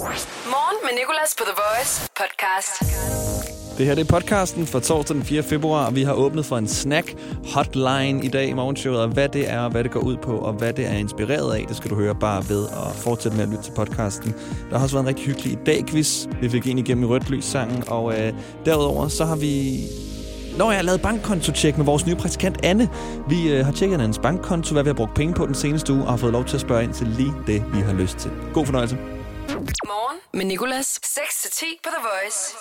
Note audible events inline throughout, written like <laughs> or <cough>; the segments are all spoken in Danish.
Morgen med Nicolas på The Voice podcast. Det her det er podcasten for torsdag den 4. februar, og vi har åbnet for en snack hotline i dag i morgenshowet, og hvad det er, hvad det går ud på, og hvad det er inspireret af, det skal du høre bare ved at fortsætte med at lytte til podcasten. Der har også været en rigtig hyggelig i dag quiz. Vi fik en igennem i rødt lys sangen, og øh, derudover så har vi Nå, jeg har lavet bankkonto-tjek med vores nye praktikant Anne. Vi øh, har tjekket hans bankkonto, hvad vi har brugt penge på den seneste uge, og har fået lov til at spørge ind til lige det, vi har lyst til. God fornøjelse. Morgen med Nicolas. 6-10 på The Voice.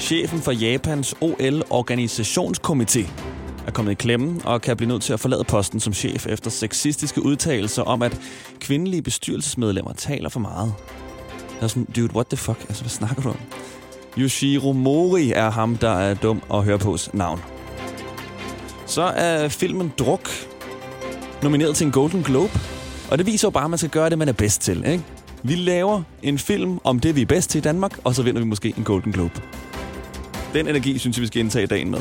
Chefen for Japans OL-organisationskomité er kommet i klemme og kan blive nødt til at forlade posten som chef efter sexistiske udtalelser om, at kvindelige bestyrelsesmedlemmer taler for meget. Jeg er sådan, dude, what the fuck? Altså, hvad snakker du om? Yoshiro Mori er ham, der er dum at høre på navn. Så er filmen Druk nomineret til en Golden Globe. Og det viser jo bare, at man skal gøre det, man er bedst til. Ikke? Vi laver en film om det, vi er bedst til i Danmark, og så vinder vi måske en Golden Globe. Den energi, synes jeg, vi skal indtage dagen med.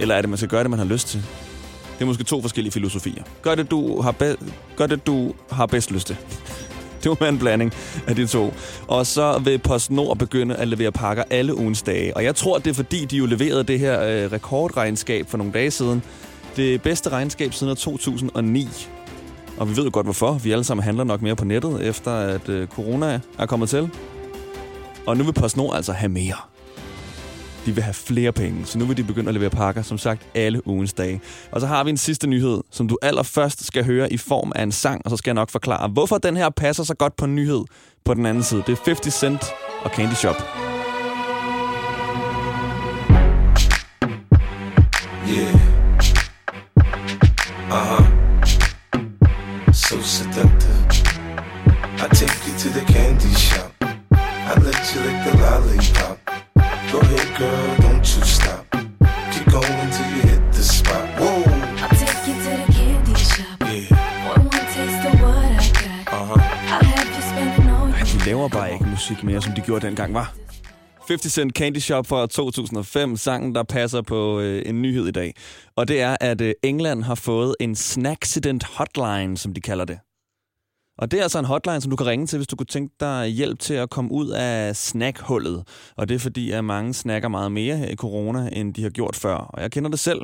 Eller er det, man skal gøre det, man har lyst til? Det er måske to forskellige filosofier. Gør det, du har, be- gør det, du har bedst lyst til. <laughs> Det må være en blanding af de to. Og så vil PostNord begynde at levere pakker alle ugens dage. Og jeg tror, det er fordi, de jo leverede det her øh, rekordregnskab for nogle dage siden. Det bedste regnskab siden 2009. Og vi ved jo godt, hvorfor. Vi alle sammen handler nok mere på nettet, efter at øh, corona er kommet til. Og nu vil PostNord altså have mere. De vil have flere penge, så nu vil de begynde at levere pakker, som sagt, alle ugens dage. Og så har vi en sidste nyhed, som du allerførst skal høre i form af en sang, og så skal jeg nok forklare, hvorfor den her passer så godt på en nyhed på den anden side. Det er 50 Cent og Candy Shop. Yeah. Uh huh. So seductive. I take you to the candy shop. I let you lick the lollipop. Go ahead, girl, don't you stop. Keep going till you hit the spot. Whoa. I'll take you to the candy shop. Yeah. One more taste of what I got. Uh huh. I'll have you spending all your De laver bare ikke musik mere, som de gjorde dengang, var. 50 Cent Candy Shop fra 2005, sangen, der passer på øh, en nyhed i dag. Og det er, at øh, England har fået en snacksident hotline, som de kalder det. Og det er altså en hotline, som du kan ringe til, hvis du kunne tænke dig hjælp til at komme ud af snackhullet. Og det er fordi, at mange snakker meget mere her i corona, end de har gjort før. Og jeg kender det selv.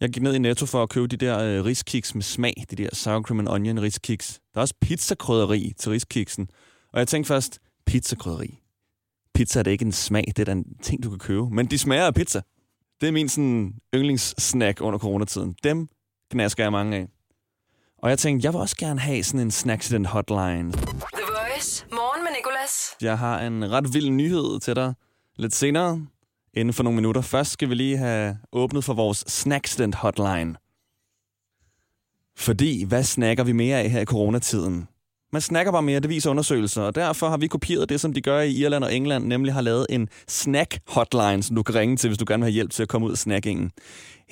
Jeg gik ned i Netto for at købe de der øh, riskiks med smag. De der sour cream and onion riskiks. Der er også pizzakrydderi til riskiksen. Og jeg tænkte først, pizzakrydderi. Pizza er det ikke en smag, det er da en ting, du kan købe. Men de smager af pizza. Det er min sådan, yndlingssnack under coronatiden. Dem knasker jeg mange af. Og jeg tænkte, jeg vil også gerne have sådan en snacksident hotline. The Voice. Morgen med Nicolas. Jeg har en ret vild nyhed til dig lidt senere, inden for nogle minutter. Først skal vi lige have åbnet for vores snacksident hotline. Fordi, hvad snakker vi mere af her i coronatiden? Man snakker bare mere, det viser undersøgelser, og derfor har vi kopieret det, som de gør i Irland og England, nemlig har lavet en snack-hotline, som du kan ringe til, hvis du gerne vil have hjælp til at komme ud af snackingen.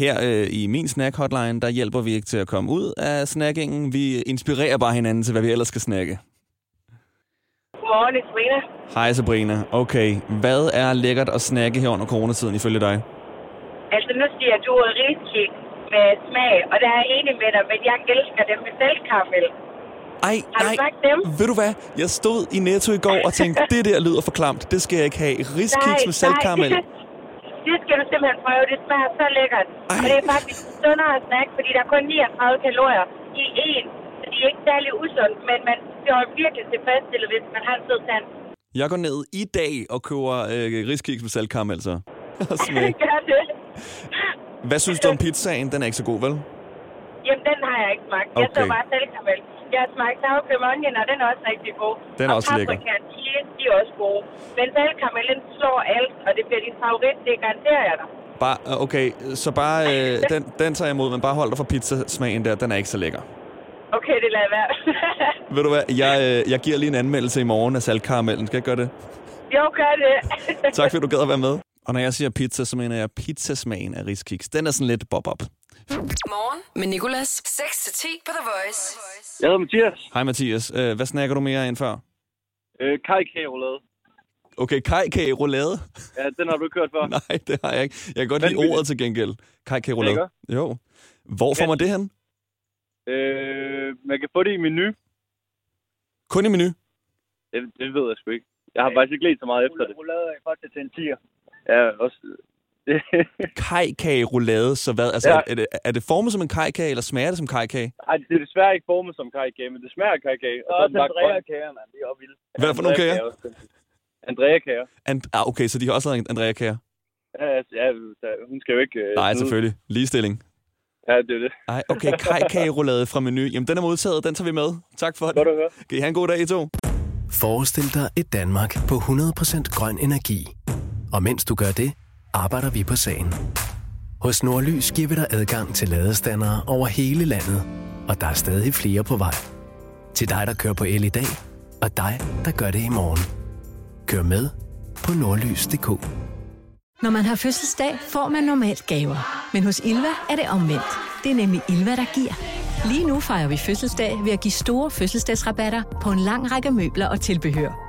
Her øh, i min snack-hotline, der hjælper vi ikke til at komme ud af snackingen. Vi inspirerer bare hinanden til, hvad vi ellers skal snakke. Godmorgen, det er Sabrina. Hej Sabrina. Okay, hvad er lækkert at snakke her under coronatiden ifølge dig? Altså, nu siger du riskik med smag, og der er jeg enig med dig, men jeg elsker dem med selvkaramel. Ej, Har du ej, smagt dem? ved du hvad? Jeg stod i Netto i går og tænkte, <laughs> det der lyder for klamt. Det skal jeg ikke have. Riskiks med saltkaramel. <laughs> det skal du simpelthen prøve. Det smager så lækkert. Ej. Og det er faktisk en sundere snack, fordi der er kun 39 kalorier i én. Så de er ikke særlig usundt, men man bliver virkelig tilfredsstillet, hvis man har en sød tand. Jeg går ned i dag og køber øh, riskiks med saltkaramel, så. <laughs> Og smag. Gør det. Hvad synes du om pizzaen? Den er ikke så god, vel? Jamen, den har jeg ikke smagt. Jeg så Okay. bare selvkaramel. Jeg har smagt sour cream onion, og den er også rigtig god. Den er og også lækker. chili, de er også gode. Men selvkaramellen slår alt, og det bliver din favorit, det garanterer jeg dig. Bare, øh, okay, så bare, øh, den, den tager jeg imod, men bare hold dig for pizzasmagen der. Den er ikke så lækker. Okay, det lader jeg være. <laughs> Ved du hvad? Jeg, øh, jeg giver lige en anmeldelse i morgen af saltkaramellen. Skal jeg gøre det? jo, gør det. Tak fordi du gad at være med. Og når jeg siger pizza, så mener jeg pizzasmagen af riskiks. Den er sådan lidt bob-up. Morgen med Nicolas. 6-10 på The Voice. Jeg hedder Mathias. Hej Mathias. Øh, hvad snakker du mere end før? Øh, Kajkageroulade. Okay, kajkage roulade. Ja, den har du ikke hørt før. <laughs> Nej, det har jeg ikke. Jeg kan godt lide ordet til gengæld. Kajkage roulade. Lækker. Jo. Hvor får man det hen? Øh, man kan få det i menu. Kun i menu. Det, det ved jeg sgu ikke. Jeg har faktisk ikke let så meget efter det. Roulade er faktisk til en tiger. Ja, også... <laughs> Kajkage roulade, så hvad? Altså, Ja. er, det, er det formet som en kajkage, eller smager det som kajkage? Ej, det er desværre ikke formet som kajkage, men det smager af kajkage. Er så også. Andrea-kager, mand. De er også vilde. Hvad for nogle kager? Andrea-kager. And, ah, okay, så de har også lavet Andrea-kager? Ja, ja, ja, hun skal jo ikke... øh, Nej, selvfølgelig. Ligestilling. Ja, det er det. Nej, okay, kajkage roulade fra menu. Jamen, den er modtaget, den tager vi med. Tak for det. Godt at høre. Kan I have en god dag, I to? Forestil dig et Danmark på 100% grøn energi. Og mens du gør det, arbejder vi på sagen. Hos Nordlys giver vi dig adgang til ladestandere over hele landet, og der er stadig flere på vej. Til dig, der kører på el i dag, og dig, der gør det i morgen. Kør med på nordlys.dk. Når man har fødselsdag, får man normalt gaver. Men hos Ilva er det omvendt. Det er nemlig Ilva, der giver. Lige nu fejrer vi fødselsdag ved at give store fødselsdagsrabatter på en lang række møbler og tilbehør.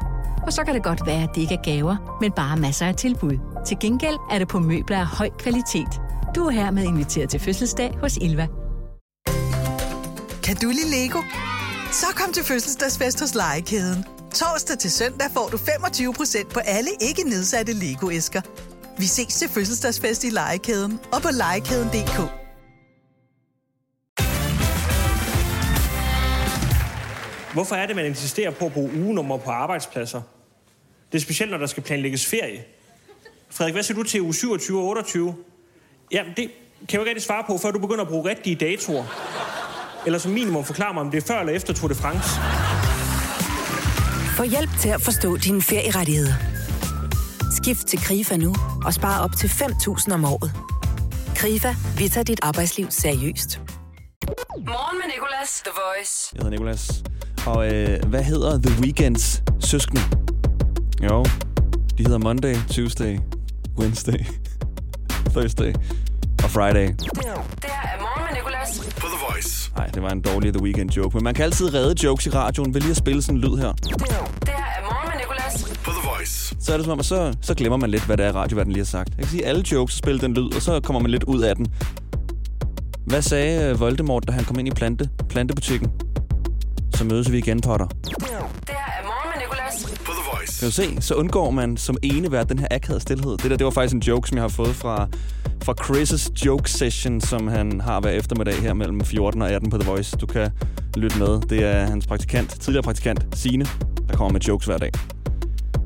Og så kan det godt være, at det ikke er gaver, men bare masser af tilbud. Til gengæld er det på møbler af høj kvalitet. Du er hermed inviteret til fødselsdag hos Ilva. Kan du lide Lego? Så kom til fødselsdagsfest hos Legekæden. Torsdag til søndag får du 25% på alle ikke nedsatte Lego-æsker. Vi ses til fødselsdagsfest i Legekæden og på legekæden.dk. Hvorfor er det, man insisterer på at bruge ugenummer på arbejdspladser? Det er specielt, når der skal planlægges ferie. Frederik, hvad siger du til uge 27 og 28? Jamen, det kan jeg jo ikke rigtig svare på, før du begynder at bruge rigtige datoer. Eller som minimum forklare mig, om det er før eller efter Tour de France. Få hjælp til at forstå dine ferierettigheder. Skift til KRIFA nu og spare op til 5.000 om året. KRIFA, vi tager dit arbejdsliv seriøst. Morgen med Nicolas, The Voice. Jeg hedder Nicolas. Og øh, hvad hedder The Weekends søskende? Jo, de hedder Monday, Tuesday, Wednesday, <laughs> Thursday og Friday. Det er morgen med Nicolas. På The Voice. Nej, det var en dårlig The Weekend joke. Men man kan altid redde jokes i radioen ved lige at spille sådan en lyd her. Det er morgen med Nicolas. På The Voice. Så er det som om, at så, så glemmer man lidt, hvad det er, radioverden lige har sagt. Jeg kan sige, alle jokes og spille den lyd, og så kommer man lidt ud af den. Hvad sagde øh, Voldemort, da han kom ind i plante, plantebutikken? Så mødes vi igen, Potter. Det kan du se, så undgår man som ene hver den her akavede stillhed. Det der, det var faktisk en joke, som jeg har fået fra, fra Chris' joke session, som han har hver eftermiddag her mellem 14 og 18 på The Voice. Du kan lytte med. Det er hans praktikant, tidligere praktikant, Sine, der kommer med jokes hver dag.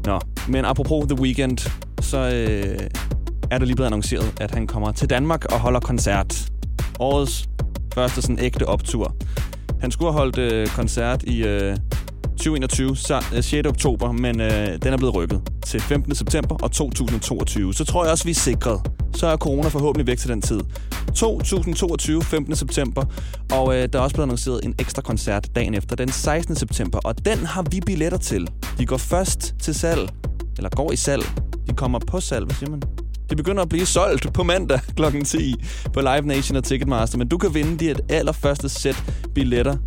Nå, men apropos The Weekend, så øh, er det lige blevet annonceret, at han kommer til Danmark og holder koncert. Årets første sådan ægte optur. Han skulle have holdt øh, koncert i øh, 2021, så, øh, 6. oktober, men øh, den er blevet rykket til 15. september og 2022. Så tror jeg også, vi er sikret. Så er corona forhåbentlig væk til den tid. 2022, 15. september, og øh, der er også blevet annonceret en ekstra koncert dagen efter, den 16. september, og den har vi billetter til. De går først til salg, eller går i salg. De kommer på salg, hvad siger man? De begynder at blive solgt på mandag <laughs> kl. 10 på Live Nation og Ticketmaster, men du kan vinde de allerførste sæt billetter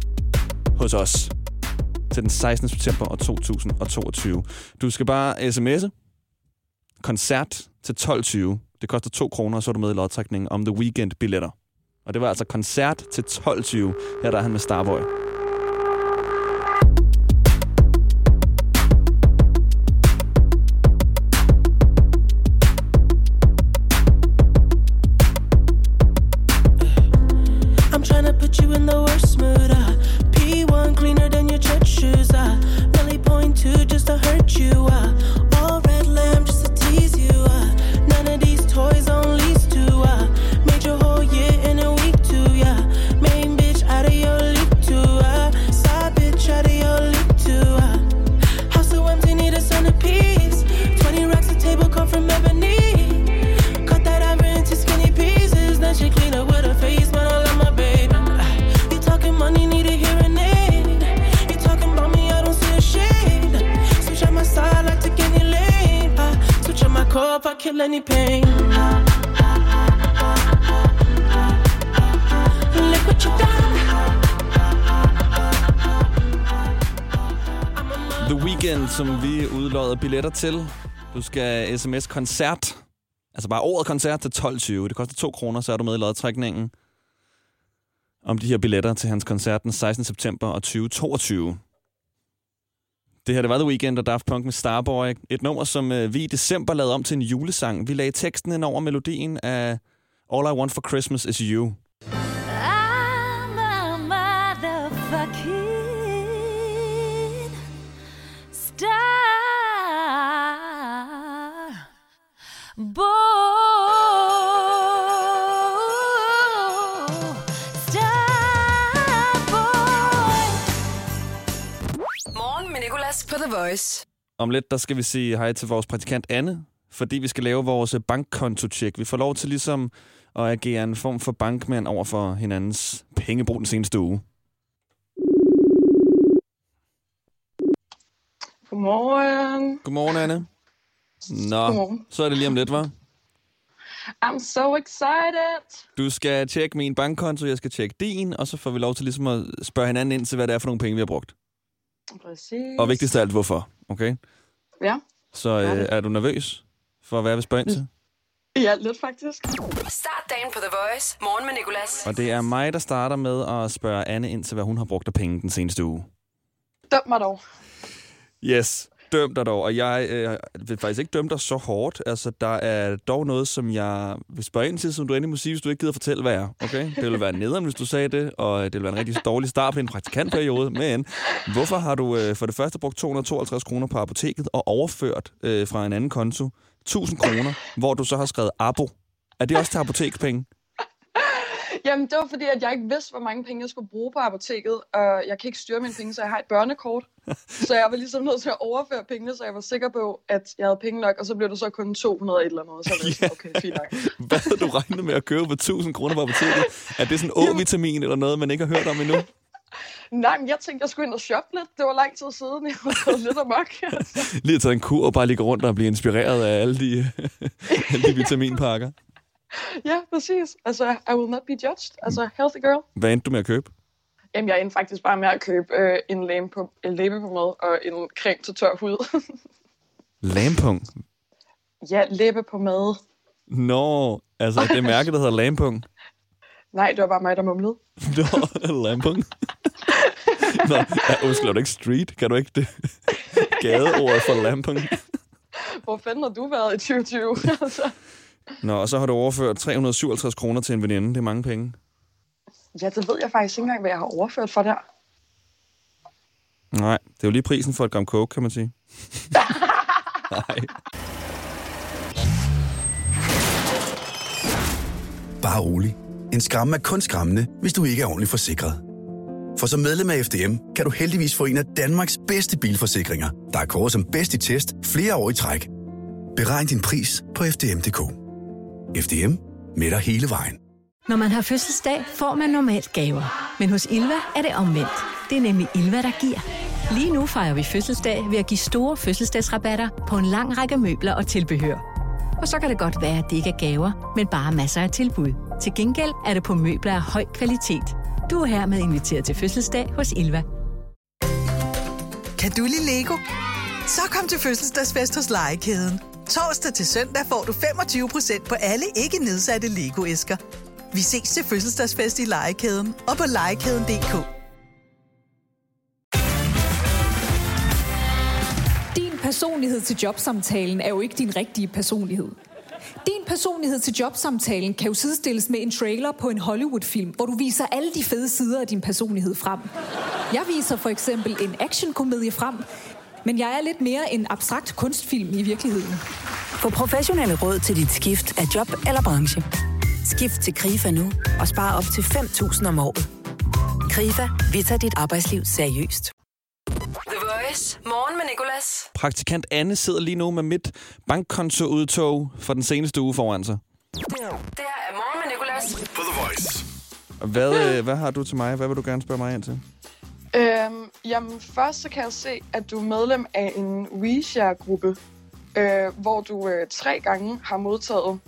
hos os til den 16. september 2022. Du skal bare sms'e koncert til 12.20. Det koster 2 kroner, og så er du med i lodtrækningen om The Weekend billetter. Og det var altså koncert til 12.20. Her der er han med Starboy. Vi billetter til. Du skal sms koncert. Altså bare ordet koncert til 12.20. Det koster 2 kroner, så er du med i lodtrækningen. om de her billetter til hans koncert den 16. september og 2022. Det her, det var The Weekend og Daft Punk med Starboy. Et nummer, som øh, vi i december lavede om til en julesang. Vi lagde teksten ind over melodien af All I Want for Christmas Is You. Boy. Star boy. Morgen med Nicolas på The Voice. Om lidt, der skal vi sige hej til vores praktikant Anne, fordi vi skal lave vores bankkonto-tjek. Vi får lov til ligesom at agere en form for bankmand over for hinandens pengebrug den seneste uge. Godmorgen. Godmorgen, Anne. Nå, Godmorgen. så er det lige om lidt, var. I'm so excited. Du skal tjekke min bankkonto, jeg skal tjekke din, og så får vi lov til ligesom at spørge hinanden ind til, hvad det er for nogle penge, vi har brugt. Præcis. Og vigtigst af alt, hvorfor. Okay? Ja. Så øh, er du nervøs for, hvad jeg vil spørge ind til? Ja, lidt faktisk. Start dagen på The Voice. Morgen med Nicolas. Og det er mig, der starter med at spørge Anne ind til, hvad hun har brugt af penge den seneste uge. Døm mig dog. Yes, døm dig dog. Og jeg øh, vil faktisk ikke dømme dig så hårdt. Altså, der er dog noget, som jeg vil spørge ind til, som du endelig må sige, hvis du ikke gider fortælle, hvad er. Okay? Det ville være nederen, hvis du sagde det, og det ville være en rigtig dårlig start på en praktikantperiode. Men hvorfor har du øh, for det første brugt 252 kroner på apoteket og overført øh, fra en anden konto 1000 kroner, hvor du så har skrevet abo? Er det også til apotekspenge? Jamen, det var fordi, at jeg ikke vidste, hvor mange penge jeg skulle bruge på apoteket, og jeg kan ikke styre mine penge, så jeg har et børnekort. <laughs> så jeg var ligesom nødt til at overføre pengene, så jeg var sikker på, at jeg havde penge nok, og så blev det så kun 200 et eller andet. Så var okay, fint nok. <laughs> Hvad havde du regnet med at købe for 1000 kroner på apoteket? Er det sådan en A-vitamin eller noget, man ikke har hørt om endnu? <laughs> Nej, men jeg tænkte, jeg skulle ind og shoppe lidt. Det var lang tid siden, jeg var lidt amok. Lige at tage en kur og bare ligge rundt og blive inspireret af alle de, alle de vitaminpakker. <laughs> ja, præcis. Altså, I will not be judged. Altså, healthy girl. Hvad endte du med at købe? Jamen, jeg endte faktisk bare med at købe øh, en læbe på, en læbe på mad og en creme til tør hud. <laughs> Lampung. ja, læbe på mad. Nå, altså det mærke, der hedder Lampung. <laughs> Nej, det var bare mig, der mumlede. Nå, Lampung. Nå, ja, undskyld, er du ikke street? Kan du ikke det? Gadeordet for Lampung. Hvor fanden har du været i 2020? altså. Nå, og så har du overført 357 kroner til en veninde. Det er mange penge. Ja, det ved jeg faktisk ikke engang, hvad jeg har overført for der. Nej, det er jo lige prisen for et gram coke, kan man sige. <laughs> Nej. Bare rolig. En skræmme er kun skræmmende, hvis du ikke er ordentligt forsikret. For som medlem af FDM kan du heldigvis få en af Danmarks bedste bilforsikringer, der er kåret som bedst i test flere år i træk. Beregn din pris på FDM.dk. FDM med dig hele vejen. Når man har fødselsdag, får man normalt gaver. Men hos Ilva er det omvendt. Det er nemlig Ilva, der giver. Lige nu fejrer vi fødselsdag ved at give store fødselsdagsrabatter på en lang række møbler og tilbehør. Og så kan det godt være, at det ikke er gaver, men bare masser af tilbud. Til gengæld er det på møbler af høj kvalitet. Du er hermed inviteret til fødselsdag hos Ilva. Kan du lide Lego? Så kom til fødselsdagsfest hos Legekæden. Torsdag til søndag får du 25% på alle ikke nedsatte Lego-æsker. Vi ses til fødselsdagsfest i Legekæden og på legekæden.dk. Din personlighed til jobsamtalen er jo ikke din rigtige personlighed. Din personlighed til jobsamtalen kan jo sidestilles med en trailer på en Hollywood-film, hvor du viser alle de fede sider af din personlighed frem. Jeg viser for eksempel en actionkomedie frem, men jeg er lidt mere en abstrakt kunstfilm i virkeligheden. Få professionelle råd til dit skift af job eller branche. Skift til KRIFA nu og spare op til 5.000 om året. KRIFA, vi tager dit arbejdsliv seriøst. The Voice. Morgen med Nicolas. Praktikant Anne sidder lige nu med mit bankkontoudtog for den seneste uge foran sig. Det her er Morgen med Nicolas. På The Voice. Hvad, øh, hvad har du til mig? Hvad vil du gerne spørge mig ind til? Øhm, jamen, først så kan jeg se, at du er medlem af en WeShare-gruppe, øh, hvor du øh, tre gange har modtaget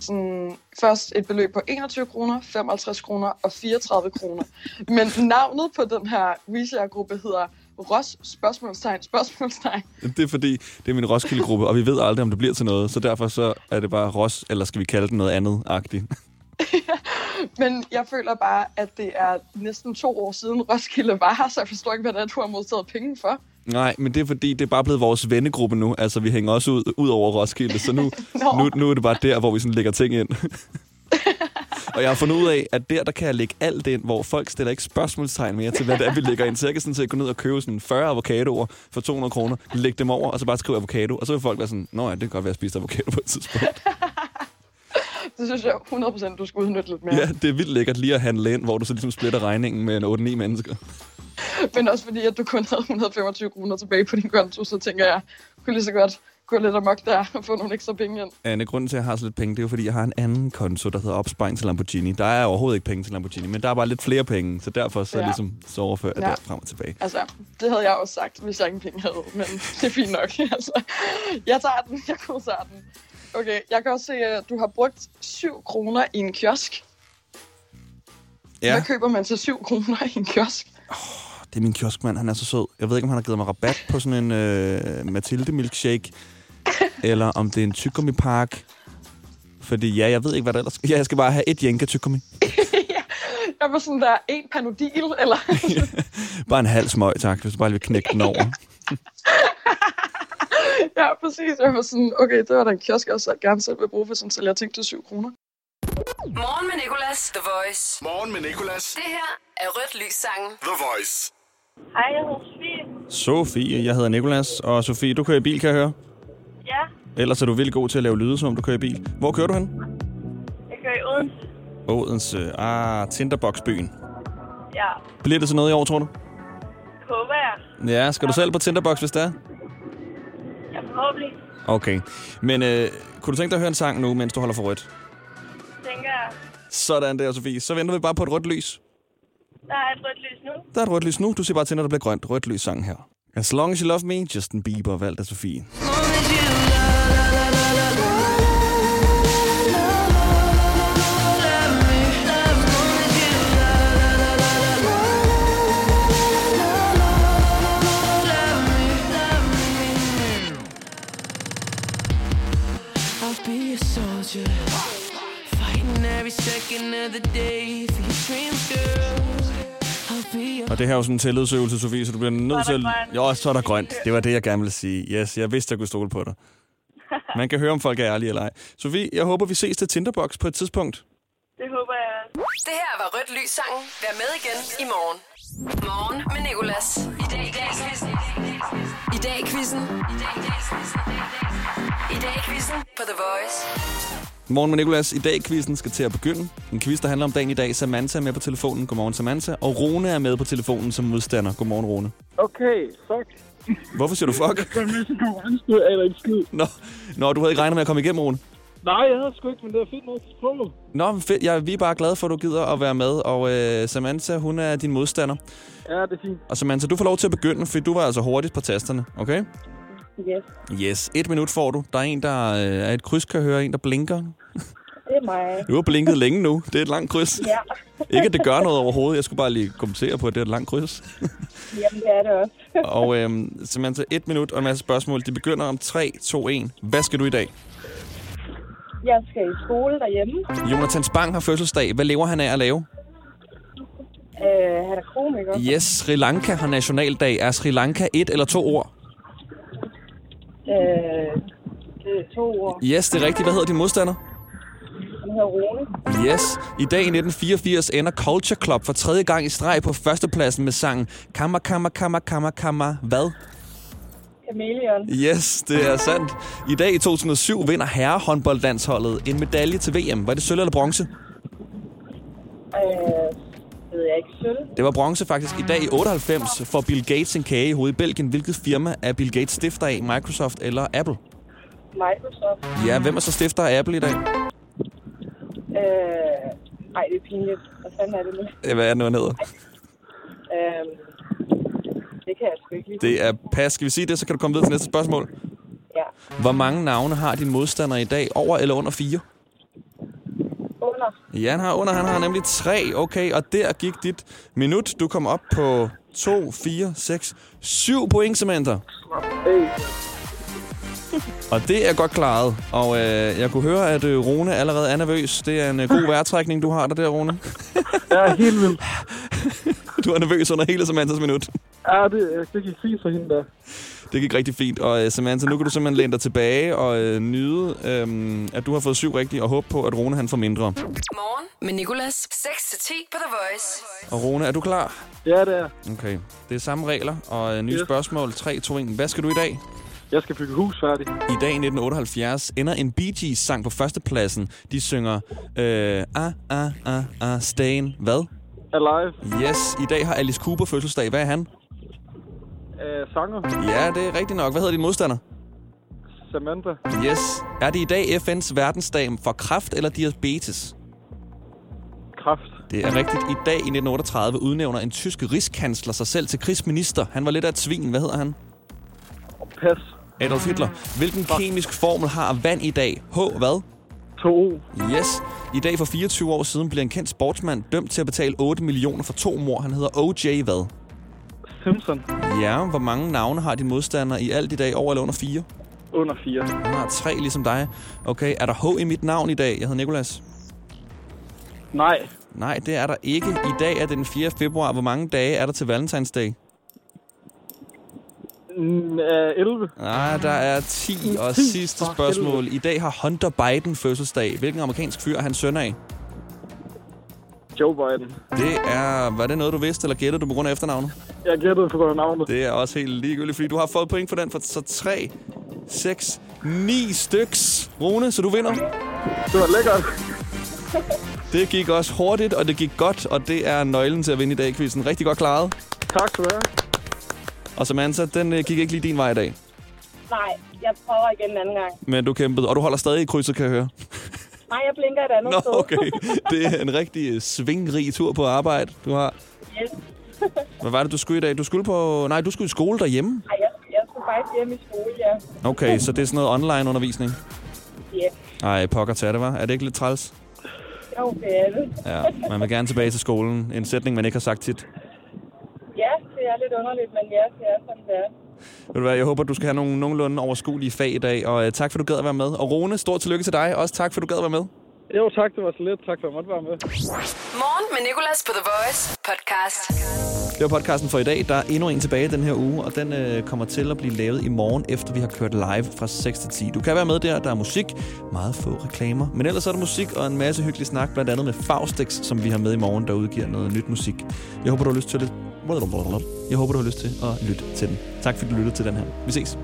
sådan, først et beløb på 21 kroner, 55 kroner og 34 kroner. Men navnet på den her WeShare-gruppe hedder Ros spørgsmålstegn, spørgsmålstegn. Det er fordi, det er min Roskilde-gruppe, og vi ved aldrig, om det bliver til noget. Så derfor så er det bare Ros, eller skal vi kalde det noget andet-agtigt. <laughs> Men jeg føler bare, at det er næsten to år siden Roskilde var her, så jeg forstår ikke, hvad det er, du har modtaget penge for. Nej, men det er fordi, det er bare blevet vores vennegruppe nu. Altså, vi hænger også ud, ud over Roskilde, så nu, <laughs> nu, nu er det bare der, hvor vi sådan lægger ting ind. <laughs> og jeg har fundet ud af, at der, der kan jeg lægge alt ind, hvor folk stiller ikke spørgsmålstegn mere til, hvad det er, vi lægger ind. Så jeg kan sådan set gå ned og købe sådan 40 avocadoer for 200 kroner, lægge dem over, og så bare skrive avocado. Og så vil folk være sådan, nå ja, det kan godt være, at jeg spiste avocado på et tidspunkt. Det synes jeg 100% du skal udnytte lidt mere. Ja, det er vildt lækkert lige at handle ind, hvor du så ligesom splitter regningen med en 8-9 mennesker. Men også fordi, at du kun havde 125 kroner tilbage på din konto, så tænker jeg, kunne lige så godt gå lidt amok der og få nogle ekstra penge ind. Anne, grunden til, at jeg har så lidt penge, det er jo, fordi jeg har en anden konto, der hedder opsparing til Lamborghini. Der er overhovedet ikke penge til Lamborghini, men der er bare lidt flere penge, så derfor så, Ja. ligesom, så overfører jeg Ja. der frem og tilbage. Altså, det havde jeg også sagt, hvis jeg ingen penge havde, men det er fint nok. <laughs> altså, jeg tager den, jeg godtager den. Okay, jeg kan også se, at du har brugt 7 kroner i en kiosk. Ja, Hvad køber man til 7 kroner i en kiosk? det er min kioskmand, han er så sød. Jeg ved ikke, om han har givet mig rabat på sådan en øh, Mathilde milkshake, <laughs> eller om det er en tyggegummi park. Fordi ja, jeg ved ikke, hvad der ellers... Ja, jeg skal bare have et jenka tyggegummi. <laughs> Jeg var sådan der, en panodil, eller... <laughs> Bare en halv smøg, tak, hvis du bare lige vil knække den over. Ja, præcis. Jeg var sådan, okay, det var da en kiosk, jeg også gerne selv vil bruge, hvis han sælger ting til 7 kroner. Morgen med Nicolas, The Voice. Morgen med Nicolas. Det her er Rødt Lys sangen. The Voice. Hej, jeg hedder Sofie. Sofie, jeg hedder Nikolas, og Sofie, du kører i bil, kan jeg høre. Ja, Ellers er du vildt god til at lave lyde, som om du kører i bil. Hvor kører du hen? jeg kører i Odense. Odense. Ah, Tinderbox-byen. Ja, Bliver det til noget i år, tror du? håber jeg. Ja, skal du selv på Tinderbox, hvis det er? Forhåbentlig. Okay. Men øh, kunne du tænke dig at høre en sang nu, mens du holder for rødt? Tænker jeg, Sådan der, Sofie. Så venter vi bare på et rødt lys. der er et rødt lys nu. Der er et rødt lys nu. Du ser bare til, når der bliver grønt. Rødt lys sang her. As long as you love me, Justin Bieber valgt af Sofie. I'll det her er jo sådan en tillidsøvelse, Sofie, så du bliver nødt til... grønt. Jo, så er der grønt. Det var det, jeg gerne ville sige. Yes, jeg vidste, jeg kunne stole på dig. <laughs> Man kan høre, om folk er ærlige eller ej. Sofie, jeg håber, vi ses til Tinderbox på et tidspunkt. Det håber jeg. Det her var Rødt Lys sangen. Vær med igen i morgen. Morgen med Nicolas. I dag i dag quizzen. I dag i quizzen. I dag i quizzen på The Voice. Morgen med Nicolas. I dag quizzen skal til at begynde. En quiz, der handler om dagen i dag. Samantha er med på telefonen. Godmorgen, Samantha. Og Rune er med på telefonen som modstander. Godmorgen, Rune. Okay, fuck. Hvorfor siger du fuck? Jeg er til aner ikke skid. Nå, Nå, du havde ikke regnet med at komme igennem, Rune. Nej, jeg havde sgu ikke, men det er fint nok på. Nå, men fedt. Jeg, vi er bare glade for, at du gider at være med. Og øh, Samantha, hun er din modstander. Ja, det er fint. Og Samantha, du får lov til at begynde, for du var altså hurtigt på tasterne, okay? Yes, Yes, et minut får du. Der er en, der øh, er et kryds, kan høre. En, der blinker. Det er mig. Du har blinket længe nu. Det er et langt kryds. Ja, Ikke, at det gør noget overhovedet. Jeg skulle bare lige kommentere på, at det er et langt kryds. <laughs> jamen det er det også. <laughs> og øhm, Samantha, et minut og en masse spørgsmål. De begynder om 3, 2, 1. Hvad skal du i dag? Jeg skal i skole derhjemme. Jonathan Spang har fødselsdag. Hvad lever han af at lave? Øh, han er komiker. Yes, Sri Lanka har nationaldag. Er Sri Lanka et eller to ord? Øh, det er to år. Yes, det er rigtigt. Hvad hedder din modstander? Han hedder Rune. Yes. I dag i 1984 ender Culture Club for tredje gang i streg på førstepladsen med sangen Kammer, kammer, kammer, kammer, kammer. Hvad? Chameleon. Yes, det er sandt. I dag i 2007 vinder herrehåndboldlandsholdet en medalje til VM. Var det sølv eller bronze? Øh, det ved jeg ikke. Sølv. Det var bronze faktisk. I dag i 98 får Bill Gates en kage i hovedet i Belgien. Hvilket firma er Bill Gates stifter af? Microsoft eller Apple? Microsoft. Ja, hvem er så stifter af Apple i dag? Øh, ej, det er pinligt. Hvad fanden er det nu? Ja, Hvad er det nu, han hedder? Øh, det kan jeg sgu ikke lige. Det er pas. Skal vi sige det, så kan du komme videre til næste spørgsmål. Ja. Hvor mange navne har din modstander i dag? Over eller under fire? Under. Ja, han har under. Han har nemlig tre. Okay, og der gik dit minut. Du kom op på 2, 4, 6, 7 point, Samantha. Hey. <laughs> Og det er godt klaret. Og øh, jeg kunne høre, at øh, Rune allerede er nervøs. Det er en øh, god <laughs> vejrtrækning, du har der der, Rune. Ja, helt vildt. <laughs> Du er nervøs under hele Samanthas minut. Ja, det, det gik fint for hende der. Det gik rigtig fint. Og øh, Samantha, nu kan du simpelthen læne dig tilbage og øh, nyde, øh, at du har fået syv rigtige, og håbe på, at Rune han får mindre. Morgen med Nicolas. 6-10 på The Voice. Og Rune, er du klar? Ja, det er. Okay. Det er samme regler, og øh, nye Yes. spørgsmål. 3, 2, 1. Hvad skal du i dag? Jeg skal bygge hus færdig. I dag i 1978 ender en Bee Gees sang på førstepladsen. De synger øh, ah, ah, ah, ah, Stayin. Hvad? Alive. Yes, i dag har Alice Cooper fødselsdag. Hvad er han? Øh, sanger. Ja, det er rigtigt nok. Hvad hedder din modstander? Samantha. Yes. Er det i dag FN's verdensdag for kræft eller diabetes? Kraft. Det er rigtigt. I dag i 1938 udnævner en tysk rigskansler sig selv til krigsminister. Han var lidt af et svin. Hvad hedder han? Pas. Adolf Hitler. Hvilken kemisk formel har vand i dag? H hvad? 2O. Yes. I dag for 24 år siden blev en kendt sportsmand dømt til at betale 8 millioner for to mor. Han hedder O.J. hvad? Simpson. Ja, hvor mange navne har din modstander i alt i dag? Over eller under fire? Under 4. Han har tre ligesom dig. Okay, er der H i mit navn i dag? Jeg hedder Nikolas. Nej. Nej, det er der ikke. I dag er det den 4. februar. Hvor mange dage er der til Valentinsdag? Mm, øh, 11. Nej, der er 10. Og 10. sidste spørgsmål. I dag har Hunter Biden fødselsdag. Hvilken amerikansk fyr er han søn af? Joe Biden. Det er... Var det noget, du vidste, eller gættede du på grund af efternavnet? Jeg gættede på grund af navnet. Det er også helt ligegyldigt, fordi du har fået point for den, for så 3, 6, 9 styks. Rune, så du vinder. Det var lækkert. Det gik også hurtigt, og det gik godt, og det er nøglen til at vinde i dag, quizzen. Rigtig godt klaret. Tak skal du have. Og Samantha, den øh, gik ikke lige din vej i dag, Nej, jeg prøver igen en anden gang. men du kæmpede, og du holder stadig i krydset, kan jeg høre. <laughs> Nej, jeg blinker et andet Nå, sted. okay. Det er en rigtig øh, svingrig tur på arbejde, du har. Yes. <laughs> Hvad var det, du skulle i dag? Du skulle på... Nej, du skulle i skole derhjemme. Ej, jeg, jeg skulle faktisk hjem i skole, ja. Okay, så det er sådan noget online-undervisning. Yes. Ej, pokker tage det, var. Er det ikke lidt træls? Jo, det er det. Ja, man vil gerne tilbage til skolen. En sætning, man ikke har sagt tit. Er lidt underligt, men ja, det er sådan, det er. Ved du hvad, jeg håber, du skal have nogle nogenlunde overskuelige fag i dag, og uh, tak for, du gad at være med. Og Rune, stort tillykke til dig. Også tak for, du gad at være med. Jo, tak. Det var så lidt. Tak for, at jeg måtte være med. Morgen med Nicolas på The Voice podcast. Det var podcasten for i dag. Der er endnu en tilbage den her uge, og den øh, kommer til at blive lavet i morgen, efter vi har kørt live fra 6 til 10. Du kan være med der. Der er musik, meget få reklamer. Men ellers er der musik og en masse hyggelig snak, blandt andet med Faustix, som vi har med i morgen, der udgiver noget nyt musik. Jeg håber, du har lyst til det. Jeg håber, du har lyst til at lytte til den. Tak fordi du lyttede til den her. Vi ses.